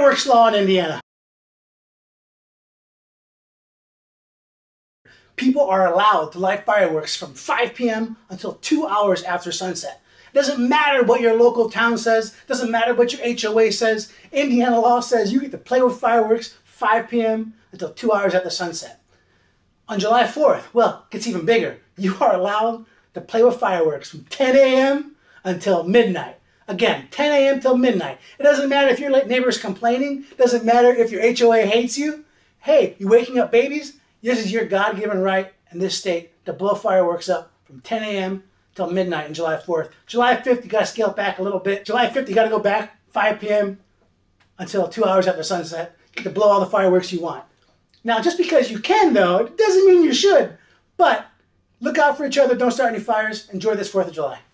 fireworks law in Indiana. People are allowed to light fireworks from 5 p.m. until two hours after sunset. It doesn't matter what your local town says, doesn't matter what your HOA says. Indiana law says you get to play with fireworks 5 p.m. until two hours after sunset. On July 4th, well, it gets even bigger. You are allowed to play with fireworks from 10 a.m. until midnight. Again, 10 a.m. till midnight. It doesn't matter if your neighbor's complaining. It doesn't matter if your HOA hates you. Hey, you waking up babies? This is your God-given right in this state to blow fireworks up from 10 a.m. till midnight on July 4th. July 5th, you got to scale back a little bit. July 5th, you got to go back 5 p.m. until two hours after sunset. To blow all the fireworks you want. Now, just because you can, though, it doesn't mean you should. But look out for each other. Don't start any fires. Enjoy this 4th of July.